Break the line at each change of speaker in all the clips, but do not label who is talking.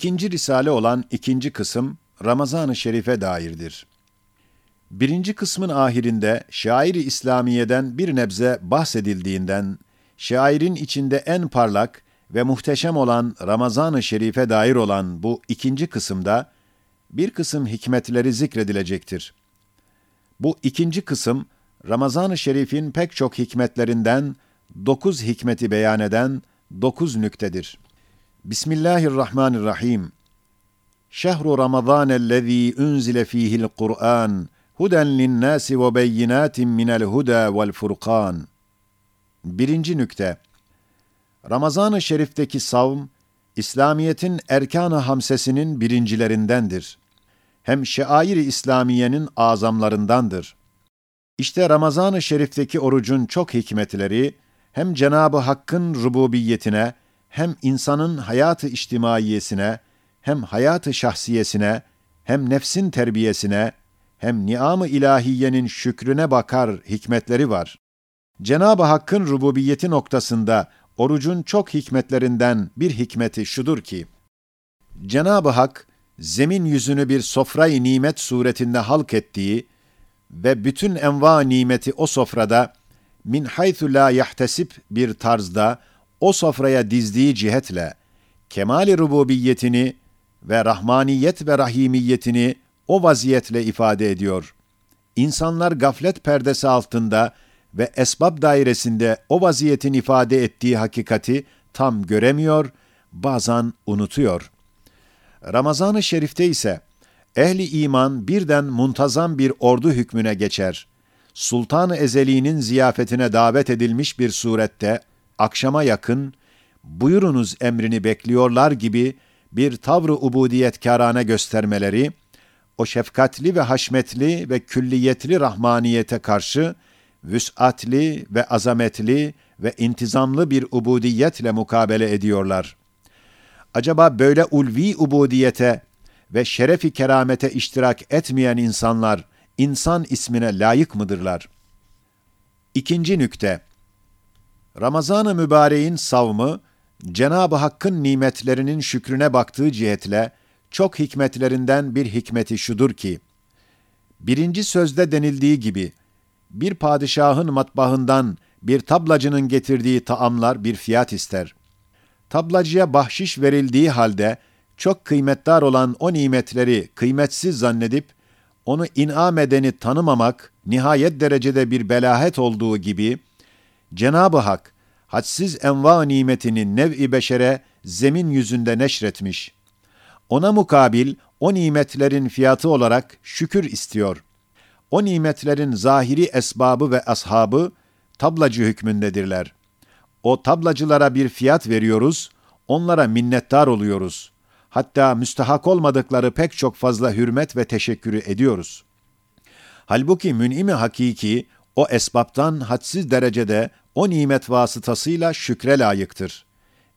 İkinci risale olan ikinci kısım Ramazan-ı Şerif'e dairdir. Birinci kısmın ahirinde şairi İslamiye'den bir nebze bahsedildiğinden, şairin içinde en parlak ve muhteşem olan Ramazan-ı Şerif'e dair olan bu ikinci kısımda bir kısım hikmetleri zikredilecektir. Bu ikinci kısım, Ramazan-ı Şerif'in pek çok hikmetlerinden dokuz hikmeti beyan eden dokuz nüktedir. Bismillahirrahmanirrahim. Şehru Ramazanellezî unzile fîhil Kur'an huden linnâsi ve beyinâtin minel huda vel furkan. Birinci nükte. Ramazan-ı Şerif'teki savm, İslamiyet'in erkan-ı hamsesinin birincilerindendir. Hem şair-i İslamiye'nin azamlarındandır. İşte Ramazan-ı Şerif'teki orucun çok hikmetleri, hem Cenab-ı Hakk'ın rububiyetine, hem insanın hayatı içtimaiyesine, hem hayatı şahsiyesine, hem nefsin terbiyesine, hem niam-ı ilahiyenin şükrüne bakar hikmetleri var. Cenab-ı Hakk'ın rububiyeti noktasında orucun çok hikmetlerinden bir hikmeti şudur ki, Cenab-ı Hak, zemin yüzünü bir sofrayı nimet suretinde halk ettiği ve bütün enva nimeti o sofrada min haythu la yahtesip bir tarzda o sofraya dizdiği cihetle kemali rububiyetini ve rahmaniyet ve rahimiyetini o vaziyetle ifade ediyor. İnsanlar gaflet perdesi altında ve esbab dairesinde o vaziyetin ifade ettiği hakikati tam göremiyor, bazen unutuyor. Ramazan-ı Şerif'te ise ehli iman birden muntazam bir ordu hükmüne geçer. Sultan-ı Ezeli'nin ziyafetine davet edilmiş bir surette akşama yakın buyurunuz emrini bekliyorlar gibi bir tavrı ubudiyetkârane göstermeleri, o şefkatli ve haşmetli ve külliyetli rahmaniyete karşı vüs'atli ve azametli ve intizamlı bir ubudiyetle mukabele ediyorlar. Acaba böyle ulvi ubudiyete ve şerefi keramete iştirak etmeyen insanlar insan ismine layık mıdırlar? İkinci nükte. Ramazan-ı Mübareğin savmı, Cenab-ı Hakk'ın nimetlerinin şükrüne baktığı cihetle, çok hikmetlerinden bir hikmeti şudur ki, birinci sözde denildiği gibi, bir padişahın matbahından bir tablacının getirdiği taamlar bir fiyat ister. Tablacıya bahşiş verildiği halde, çok kıymetdar olan o nimetleri kıymetsiz zannedip, onu inam edeni tanımamak, nihayet derecede bir belahet olduğu gibi, Cenab-ı Hak, hadsiz enva nimetini nev-i beşere zemin yüzünde neşretmiş. Ona mukabil o nimetlerin fiyatı olarak şükür istiyor. O nimetlerin zahiri esbabı ve ashabı tablacı hükmündedirler. O tablacılara bir fiyat veriyoruz, onlara minnettar oluyoruz. Hatta müstahak olmadıkları pek çok fazla hürmet ve teşekkürü ediyoruz. Halbuki mün'imi hakiki o esbaptan hadsiz derecede o nimet vasıtasıyla şükre layıktır.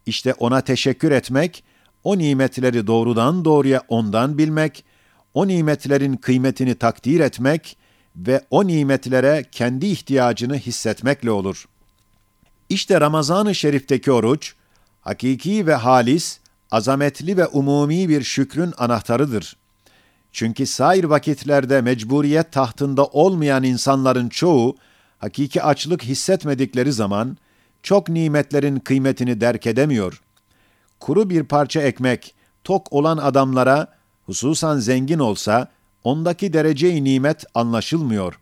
İşte ona teşekkür etmek, o nimetleri doğrudan doğruya ondan bilmek, o nimetlerin kıymetini takdir etmek ve o nimetlere kendi ihtiyacını hissetmekle olur. İşte Ramazan-ı Şerif'teki oruç, hakiki ve halis, azametli ve umumi bir şükrün anahtarıdır. Çünkü sair vakitlerde mecburiyet tahtında olmayan insanların çoğu, hakiki açlık hissetmedikleri zaman, çok nimetlerin kıymetini derk edemiyor. Kuru bir parça ekmek, tok olan adamlara, hususan zengin olsa, ondaki derece-i nimet anlaşılmıyor.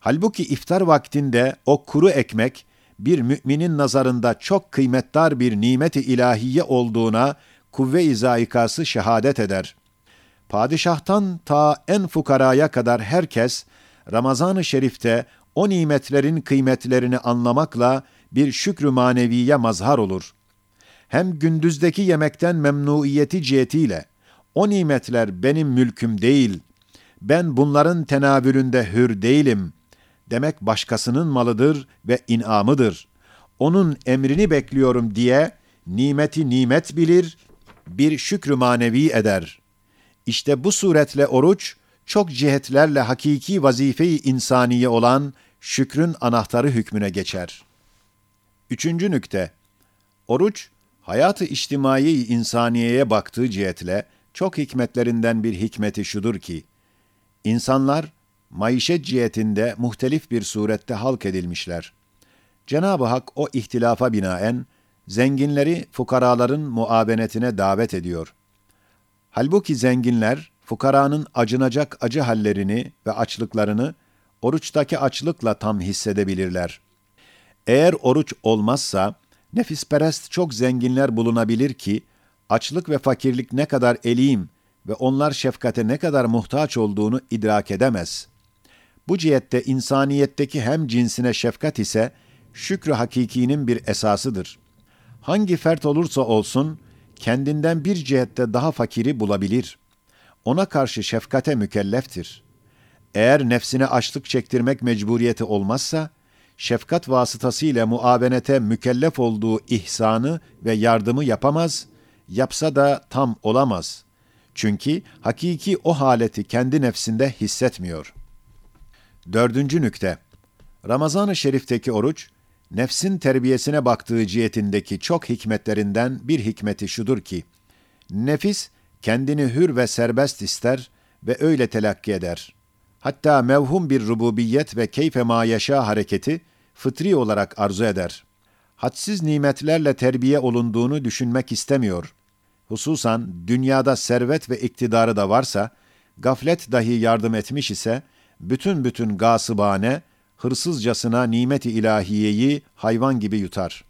Halbuki iftar vaktinde o kuru ekmek, bir müminin nazarında çok kıymetdar bir nimeti ilahiye olduğuna kuvve-i zaikası şehadet eder. Padişahtan ta en fukaraya kadar herkes, Ramazan-ı Şerif'te o nimetlerin kıymetlerini anlamakla bir şükrü maneviye mazhar olur. Hem gündüzdeki yemekten memnuiyeti cihetiyle, o nimetler benim mülküm değil, ben bunların tenavülünde hür değilim, demek başkasının malıdır ve inamıdır. Onun emrini bekliyorum diye nimeti nimet bilir, bir şükrü manevi eder. İşte bu suretle oruç, çok cihetlerle hakiki vazife-i insaniye olan şükrün anahtarı hükmüne geçer. Üçüncü nükte, oruç, Hayatı içtimai insaniyeye baktığı cihetle çok hikmetlerinden bir hikmeti şudur ki, insanlar maişet cihetinde muhtelif bir surette halk edilmişler. Cenab-ı Hak o ihtilafa binaen zenginleri fukaraların muabenetine davet ediyor. Halbuki zenginler fukaranın acınacak acı hallerini ve açlıklarını oruçtaki açlıkla tam hissedebilirler. Eğer oruç olmazsa nefisperest çok zenginler bulunabilir ki açlık ve fakirlik ne kadar eliyim ve onlar şefkate ne kadar muhtaç olduğunu idrak edemez. Bu cihette insaniyetteki hem cinsine şefkat ise şükrü hakikinin bir esasıdır. Hangi fert olursa olsun kendinden bir cihette daha fakiri bulabilir. Ona karşı şefkate mükelleftir. Eğer nefsine açlık çektirmek mecburiyeti olmazsa, şefkat vasıtasıyla muavenete mükellef olduğu ihsanı ve yardımı yapamaz, yapsa da tam olamaz. Çünkü hakiki o haleti kendi nefsinde hissetmiyor. Dördüncü nükte. Ramazan-ı Şerif'teki oruç, nefsin terbiyesine baktığı cihetindeki çok hikmetlerinden bir hikmeti şudur ki, nefis kendini hür ve serbest ister ve öyle telakki eder. Hatta mevhum bir rububiyet ve keyfe ma yaşa hareketi fıtri olarak arzu eder. Hadsiz nimetlerle terbiye olunduğunu düşünmek istemiyor. Hususan dünyada servet ve iktidarı da varsa, gaflet dahi yardım etmiş ise, bütün bütün gasıbane, hırsızcasına nimet-i ilahiyeyi hayvan gibi yutar.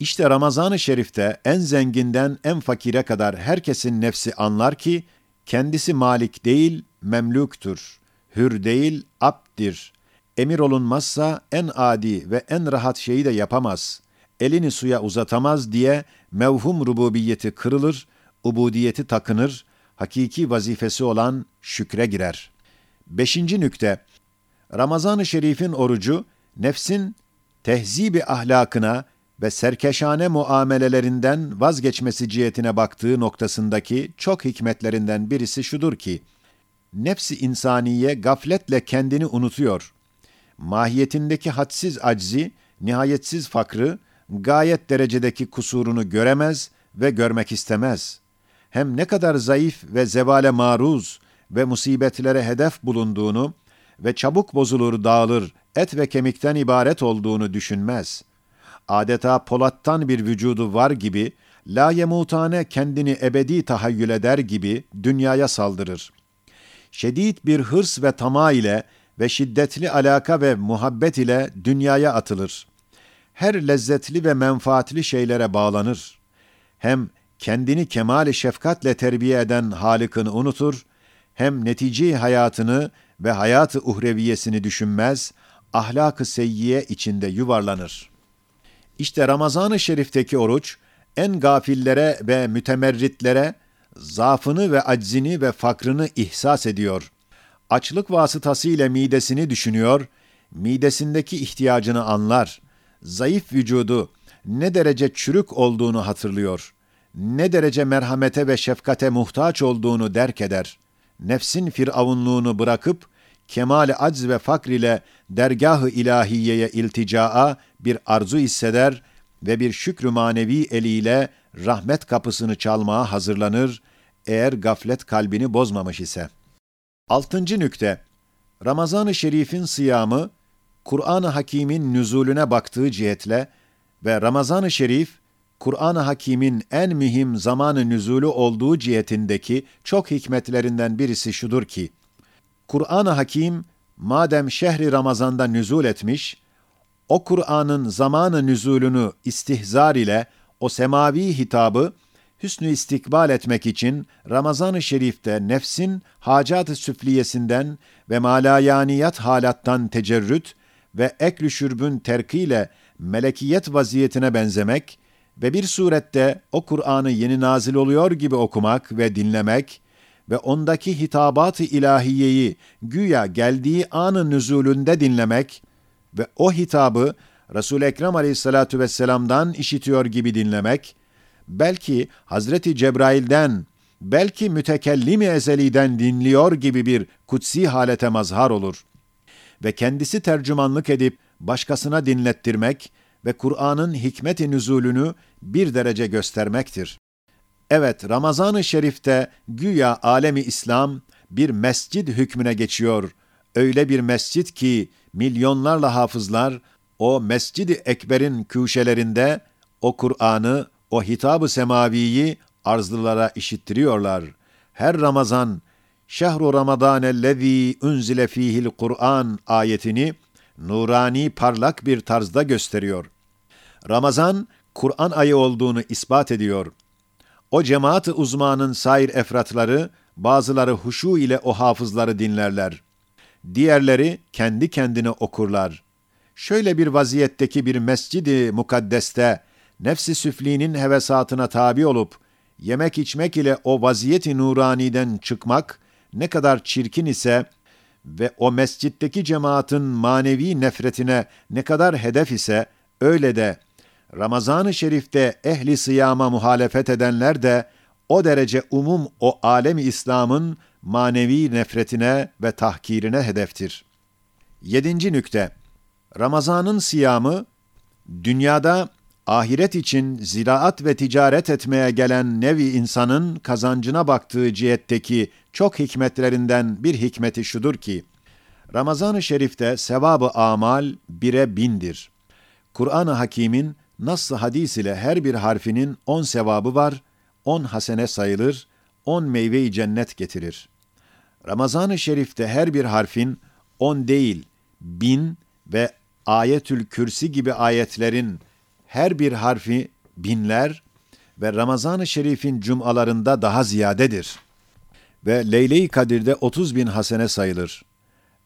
İşte Ramazan-ı Şerif'te en zenginden en fakire kadar herkesin nefsi anlar ki, kendisi malik değil, memlüktür. Hür değil, abdir. Emir olunmazsa en adi ve en rahat şeyi de yapamaz. Elini suya uzatamaz diye mevhum rububiyeti kırılır, ubudiyeti takınır, hakiki vazifesi olan şükre girer. Beşinci nükte, Ramazan-ı Şerif'in orucu, nefsin tehzibi ahlakına ve serkeşane muamelelerinden vazgeçmesi cihetine baktığı noktasındaki çok hikmetlerinden birisi şudur ki, nefsi insaniye gafletle kendini unutuyor. Mahiyetindeki hadsiz aczi, nihayetsiz fakrı, gayet derecedeki kusurunu göremez ve görmek istemez. Hem ne kadar zayıf ve zevale maruz ve musibetlere hedef bulunduğunu ve çabuk bozulur dağılır, et ve kemikten ibaret olduğunu düşünmez. Adeta polattan bir vücudu var gibi, la yemutane kendini ebedi tahayyül eder gibi dünyaya saldırır. Şedid bir hırs ve tama ile ve şiddetli alaka ve muhabbet ile dünyaya atılır. Her lezzetli ve menfaatli şeylere bağlanır. Hem kendini kemali şefkatle terbiye eden Halık'ını unutur, hem netice hayatını ve hayatı uhreviyesini düşünmez, ahlak-ı seyyiye içinde yuvarlanır. İşte Ramazan-ı Şerif'teki oruç, en gafillere ve mütemerritlere zaafını ve aczini ve fakrını ihsas ediyor. Açlık vasıtasıyla midesini düşünüyor, midesindeki ihtiyacını anlar. Zayıf vücudu ne derece çürük olduğunu hatırlıyor. Ne derece merhamete ve şefkate muhtaç olduğunu derk eder. Nefsin firavunluğunu bırakıp, kemal acz ve fakr ile dergah-ı ilahiyeye ilticaa bir arzu hisseder ve bir şükrü manevi eliyle rahmet kapısını çalmaya hazırlanır, eğer gaflet kalbini bozmamış ise. Altıncı nükte, Ramazan-ı Şerif'in sıyamı, Kur'an-ı Hakîm'in nüzulüne baktığı cihetle ve Ramazan-ı Şerif, Kur'an-ı Hakîm'in en mühim zamanı nüzulü olduğu cihetindeki çok hikmetlerinden birisi şudur ki, Kur'an-ı Hakim madem şehri Ramazan'da nüzul etmiş, o Kur'an'ın zamanı nüzulünü istihzar ile o semavi hitabı hüsnü istikbal etmek için Ramazan-ı Şerif'te nefsin hacat-ı süfliyesinden ve malayaniyat halattan tecerrüt ve ekl-i şürbün terkiyle melekiyet vaziyetine benzemek ve bir surette o Kur'an'ı yeni nazil oluyor gibi okumak ve dinlemek ve ondaki hitabat-ı ilahiyeyi güya geldiği anın nüzulünde dinlemek ve o hitabı Resul-i Ekrem aleyhissalatu vesselam'dan işitiyor gibi dinlemek, belki Hazreti Cebrail'den, belki mütekellimi ezeliden dinliyor gibi bir kutsi halete mazhar olur. Ve kendisi tercümanlık edip başkasına dinlettirmek ve Kur'an'ın hikmet-i nüzulünü bir derece göstermektir. Evet, Ramazan-ı Şerif'te güya alemi İslam bir mescid hükmüne geçiyor. Öyle bir mescid ki milyonlarla hafızlar o Mescid-i Ekber'in küşelerinde o Kur'an'ı, o hitab-ı semaviyi arzlılara işittiriyorlar. Her Ramazan Şehru Ramadanellezî unzile fîhil Kur'an ayetini nurani parlak bir tarzda gösteriyor. Ramazan Kur'an ayı olduğunu ispat ediyor. O cemaat-ı uzmanın sair efratları bazıları huşu ile o hafızları dinlerler. Diğerleri kendi kendine okurlar. Şöyle bir vaziyetteki bir mescidi mukaddeste nefsi süflinin hevesatına tabi olup yemek içmek ile o vaziyeti nuraniden çıkmak ne kadar çirkin ise ve o mescitteki cemaatin manevi nefretine ne kadar hedef ise öyle de Ramazan-ı Şerif'te ehli sıyama muhalefet edenler de o derece umum o alemi İslam'ın manevi nefretine ve tahkirine hedeftir. Yedinci nükte Ramazan'ın siyamı, dünyada ahiret için ziraat ve ticaret etmeye gelen nevi insanın kazancına baktığı cihetteki çok hikmetlerinden bir hikmeti şudur ki, Ramazan-ı Şerif'te sevabı amal bire bindir. Kur'an-ı Hakîm'in nasıl hadis ile her bir harfinin on sevabı var, on hasene sayılır, on meyve-i cennet getirir. Ramazan-ı Şerif'te her bir harfin on değil, bin ve Ayetül Kürsi gibi ayetlerin her bir harfi binler ve Ramazan-ı Şerif'in cumalarında daha ziyadedir. Ve Leyle-i Kadir'de 30 bin hasene sayılır.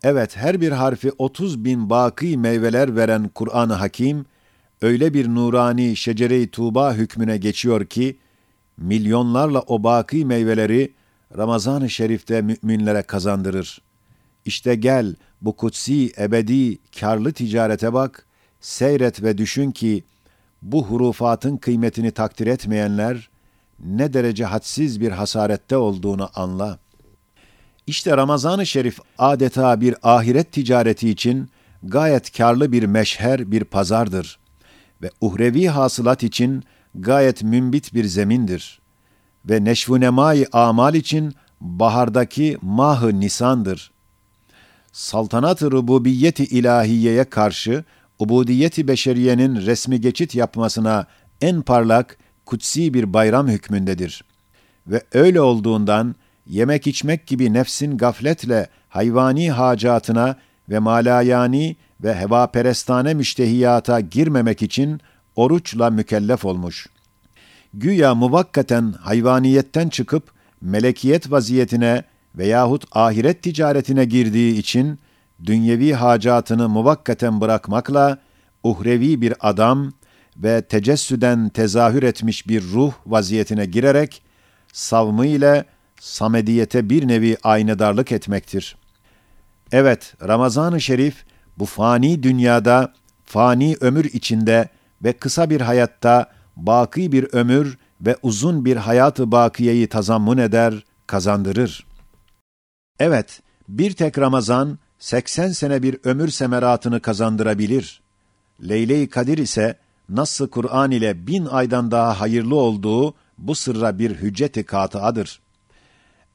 Evet, her bir harfi 30 bin baki meyveler veren Kur'an-ı Hakim, öyle bir nurani şecere-i tuğba hükmüne geçiyor ki, milyonlarla o baki meyveleri Ramazan-ı Şerif'te müminlere kazandırır. İşte gel bu kutsi, ebedi, karlı ticarete bak, seyret ve düşün ki, bu hurufatın kıymetini takdir etmeyenler, ne derece hadsiz bir hasarette olduğunu anla. İşte Ramazan-ı Şerif adeta bir ahiret ticareti için gayet karlı bir meşher, bir pazardır ve uhrevi hasılat için gayet mümbit bir zemindir ve neşvu nemai amal için bahardaki mahı nisandır. Saltanat-ı rububiyeti ilahiyeye karşı ubudiyeti beşeriyenin resmi geçit yapmasına en parlak, kutsi bir bayram hükmündedir. Ve öyle olduğundan yemek içmek gibi nefsin gafletle hayvani hacatına ve malayani ve hevaperestane müştehiyata girmemek için oruçla mükellef olmuş. Güya muvakkaten hayvaniyetten çıkıp melekiyet vaziyetine veyahut ahiret ticaretine girdiği için dünyevi hacatını muvakkaten bırakmakla uhrevi bir adam ve tecessüden tezahür etmiş bir ruh vaziyetine girerek savmı ile samediyete bir nevi aynedarlık etmektir. Evet, Ramazan-ı Şerif bu fani dünyada, fani ömür içinde ve kısa bir hayatta baki bir ömür ve uzun bir hayatı bakiyeyi tazammun eder, kazandırır. Evet, bir tek Ramazan 80 sene bir ömür semeratını kazandırabilir. Leyle-i Kadir ise nasıl Kur'an ile bin aydan daha hayırlı olduğu bu sırra bir hücceti katıadır.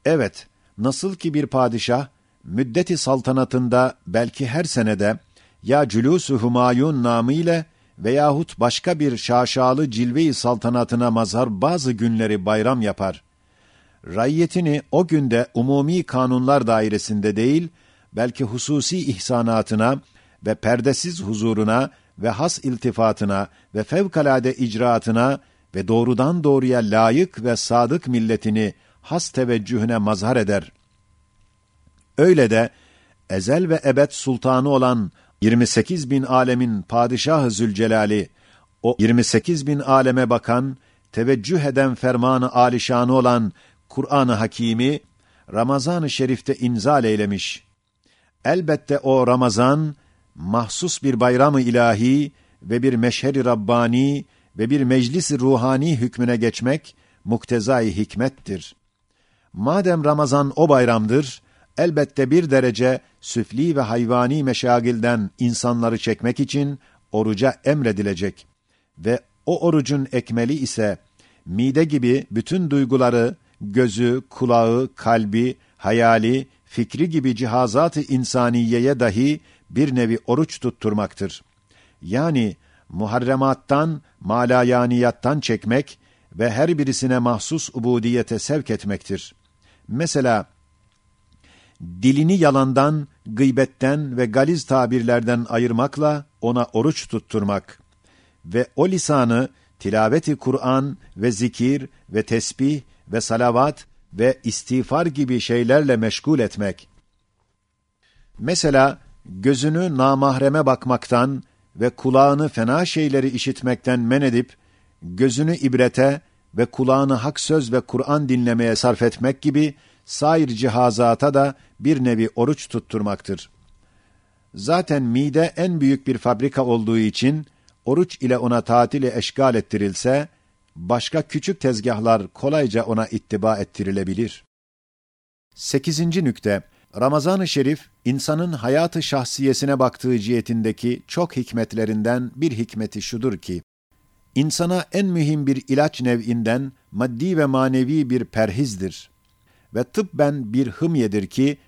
Evet, nasıl ki bir padişah müddeti saltanatında belki her senede ya cülûs-u Humayun namı ile veyahut başka bir şaşalı cilve-i saltanatına mazhar bazı günleri bayram yapar. Rayyetini o günde umumi kanunlar dairesinde değil, belki hususi ihsanatına ve perdesiz huzuruna ve has iltifatına ve fevkalade icraatına ve doğrudan doğruya layık ve sadık milletini has teveccühüne mazhar eder. Öyle de ezel ve ebed sultanı olan 28 bin alemin padişahı Zülcelali, o 28 bin aleme bakan, teveccüh eden fermanı alişanı olan Kur'an-ı Hakîm'i Ramazan-ı Şerif'te inzal eylemiş. Elbette o Ramazan mahsus bir bayram-ı ilahi ve bir meşheri rabbani ve bir meclis ruhani hükmüne geçmek muktezai hikmettir. Madem Ramazan o bayramdır, elbette bir derece süfli ve hayvani meşagilden insanları çekmek için oruca emredilecek ve o orucun ekmeli ise mide gibi bütün duyguları, gözü, kulağı, kalbi, hayali, fikri gibi cihazat-ı insaniyeye dahi bir nevi oruç tutturmaktır. Yani muharremattan, malayaniyattan çekmek ve her birisine mahsus ubudiyete sevk etmektir. Mesela dilini yalandan, gıybetten ve galiz tabirlerden ayırmakla ona oruç tutturmak ve o lisanı tilaveti Kur'an ve zikir ve tesbih ve salavat ve istiğfar gibi şeylerle meşgul etmek. Mesela gözünü namahreme bakmaktan ve kulağını fena şeyleri işitmekten men edip gözünü ibrete ve kulağını hak söz ve Kur'an dinlemeye sarf etmek gibi sair cihazata da bir nevi oruç tutturmaktır. Zaten mide en büyük bir fabrika olduğu için oruç ile ona tatili eşgal ettirilse, başka küçük tezgahlar kolayca ona ittiba ettirilebilir. Sekizinci nükte, Ramazan-ı Şerif, insanın hayatı şahsiyesine baktığı cihetindeki çok hikmetlerinden bir hikmeti şudur ki, insana en mühim bir ilaç nev'inden maddi ve manevi bir perhizdir. Ve tıbben bir hımyedir ki,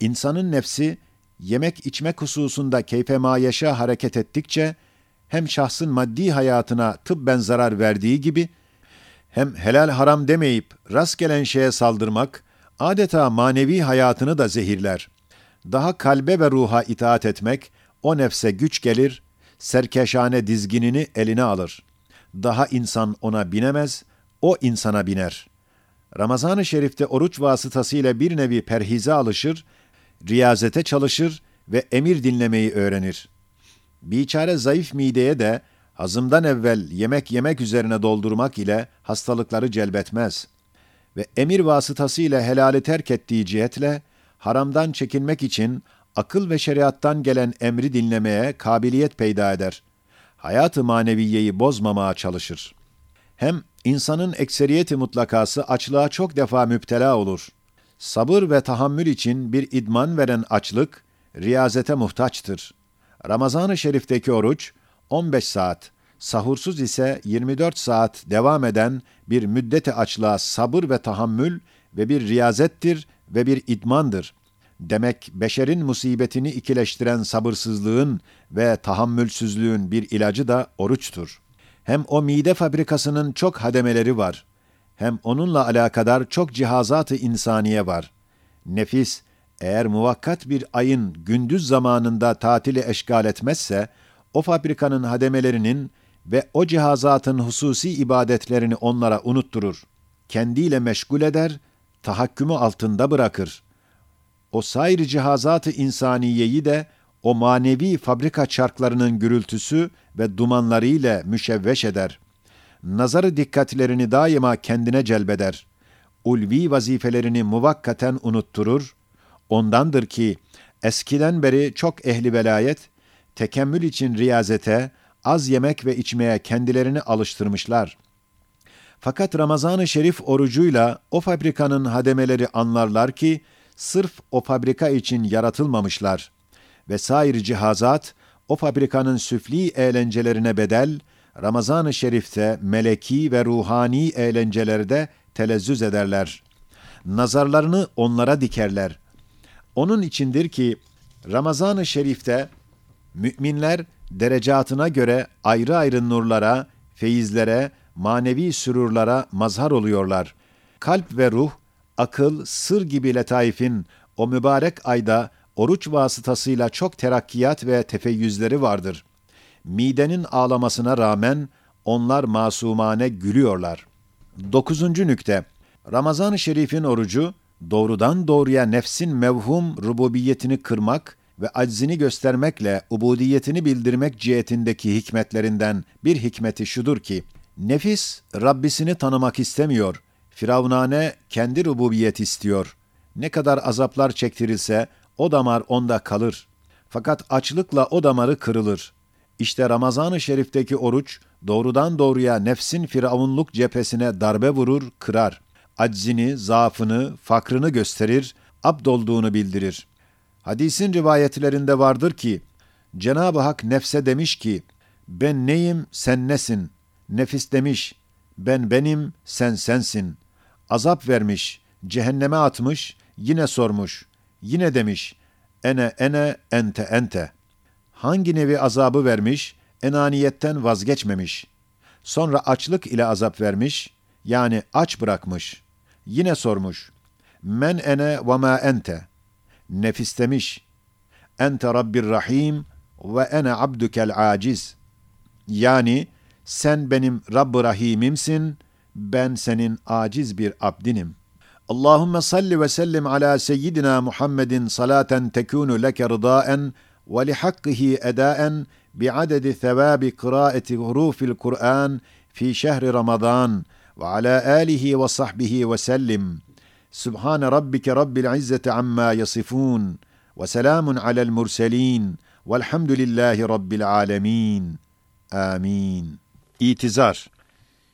insanın nefsi, yemek içmek hususunda keyfe mayeşa hareket ettikçe, hem şahsın maddi hayatına tıbben zarar verdiği gibi, hem helal haram demeyip rast gelen şeye saldırmak, adeta manevi hayatını da zehirler. Daha kalbe ve ruha itaat etmek, o nefse güç gelir, serkeşane dizginini eline alır. Daha insan ona binemez, o insana biner. Ramazan-ı Şerif'te oruç vasıtasıyla bir nevi perhize alışır, riyazete çalışır ve emir dinlemeyi öğrenir. Biçare zayıf mideye de hazımdan evvel yemek yemek üzerine doldurmak ile hastalıkları celbetmez ve emir vasıtasıyla helali terk ettiği cihetle haramdan çekinmek için akıl ve şeriattan gelen emri dinlemeye kabiliyet peyda eder. Hayatı maneviyeyi bozmamaya çalışır. Hem insanın ekseriyeti mutlakası açlığa çok defa müptela olur. Sabır ve tahammül için bir idman veren açlık, riyazete muhtaçtır. Ramazan-ı Şerif'teki oruç, 15 saat, sahursuz ise 24 saat devam eden bir müddete açlığa sabır ve tahammül ve bir riyazettir ve bir idmandır. Demek beşerin musibetini ikileştiren sabırsızlığın ve tahammülsüzlüğün bir ilacı da oruçtur. Hem o mide fabrikasının çok hademeleri var. Hem onunla alakadar çok cihazatı insaniye var. Nefis, eğer muvakkat bir ayın gündüz zamanında tatili eşgal etmezse, o fabrikanın hademelerinin ve o cihazatın hususi ibadetlerini onlara unutturur. Kendiyle meşgul eder, tahakkümü altında bırakır. O sair cihazatı insaniyeyi de o manevi fabrika çarklarının gürültüsü ve dumanları ile müşevveş eder. Nazarı dikkatlerini daima kendine celbeder. Ulvi vazifelerini muvakkaten unutturur. Ondandır ki eskiden beri çok ehli velayet, tekemmül için riyazete, az yemek ve içmeye kendilerini alıştırmışlar. Fakat Ramazan-ı Şerif orucuyla o fabrikanın hademeleri anlarlar ki, sırf o fabrika için yaratılmamışlar. Ve sair cihazat, o fabrikanın süfli eğlencelerine bedel, Ramazan-ı Şerif'te meleki ve ruhani eğlencelerde telezzüz ederler. Nazarlarını onlara dikerler. Onun içindir ki, Ramazan-ı Şerif'te müminler derecatına göre ayrı ayrı nurlara, feyizlere, manevi sürurlara mazhar oluyorlar. Kalp ve ruh, akıl, sır gibi letaifin o mübarek ayda oruç vasıtasıyla çok terakkiyat ve tefeyyüzleri vardır. Midenin ağlamasına rağmen onlar masumane gülüyorlar. Dokuzuncu nükte, Ramazan-ı Şerif'in orucu, doğrudan doğruya nefsin mevhum rububiyetini kırmak ve aczini göstermekle ubudiyetini bildirmek cihetindeki hikmetlerinden bir hikmeti şudur ki, nefis Rabbisini tanımak istemiyor, firavunane kendi rububiyet istiyor. Ne kadar azaplar çektirilse o damar onda kalır. Fakat açlıkla o damarı kırılır. İşte Ramazan-ı Şerif'teki oruç doğrudan doğruya nefsin firavunluk cephesine darbe vurur, kırar. Aczini, zaafını, fakrını gösterir, abd olduğunu bildirir. Hadisin rivayetlerinde vardır ki, Cenab-ı Hak nefse demiş ki, Ben neyim, sen nesin? Nefis demiş, ben benim, sen sensin. Azap vermiş, cehenneme atmış, yine sormuş. Yine demiş, ene ene ente ente. Hangi nevi azabı vermiş, enaniyetten vazgeçmemiş. Sonra açlık ile azap vermiş, yani aç bırakmış. Yine sormuş, men ene ve ma ente. Nefis demiş, ente rabbir rahim ve ene abdukel aciz. Yani sen benim Rabb-ı Rahim'imsin, ben senin aciz bir abdinim. Allahümme salli ve sellim ala seyyidina Muhammedin salaten tekunu leke rıdaen ve lihakkihi edaen bi'adedi thevabi kıraeti hurufil Kur'an fi şehri Ramazan ve ala alihi ve sahbihi ve sellim. Subhane rabbike rabbil izzeti amma yasifun ve selamun alel murselin velhamdülillahi rabbil alemin. Amin. İtizar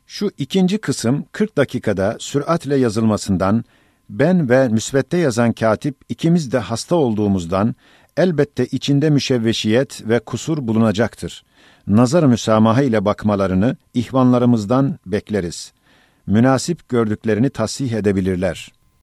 Şu ikinci kısım 40 dakikada süratle yazılmasından, ben ve müsvedde yazan katip ikimiz de hasta olduğumuzdan, elbette içinde müşevveşiyet ve kusur bulunacaktır. Nazar müsamaha ile bakmalarını ihvanlarımızdan bekleriz. Münasip gördüklerini tasih edebilirler.''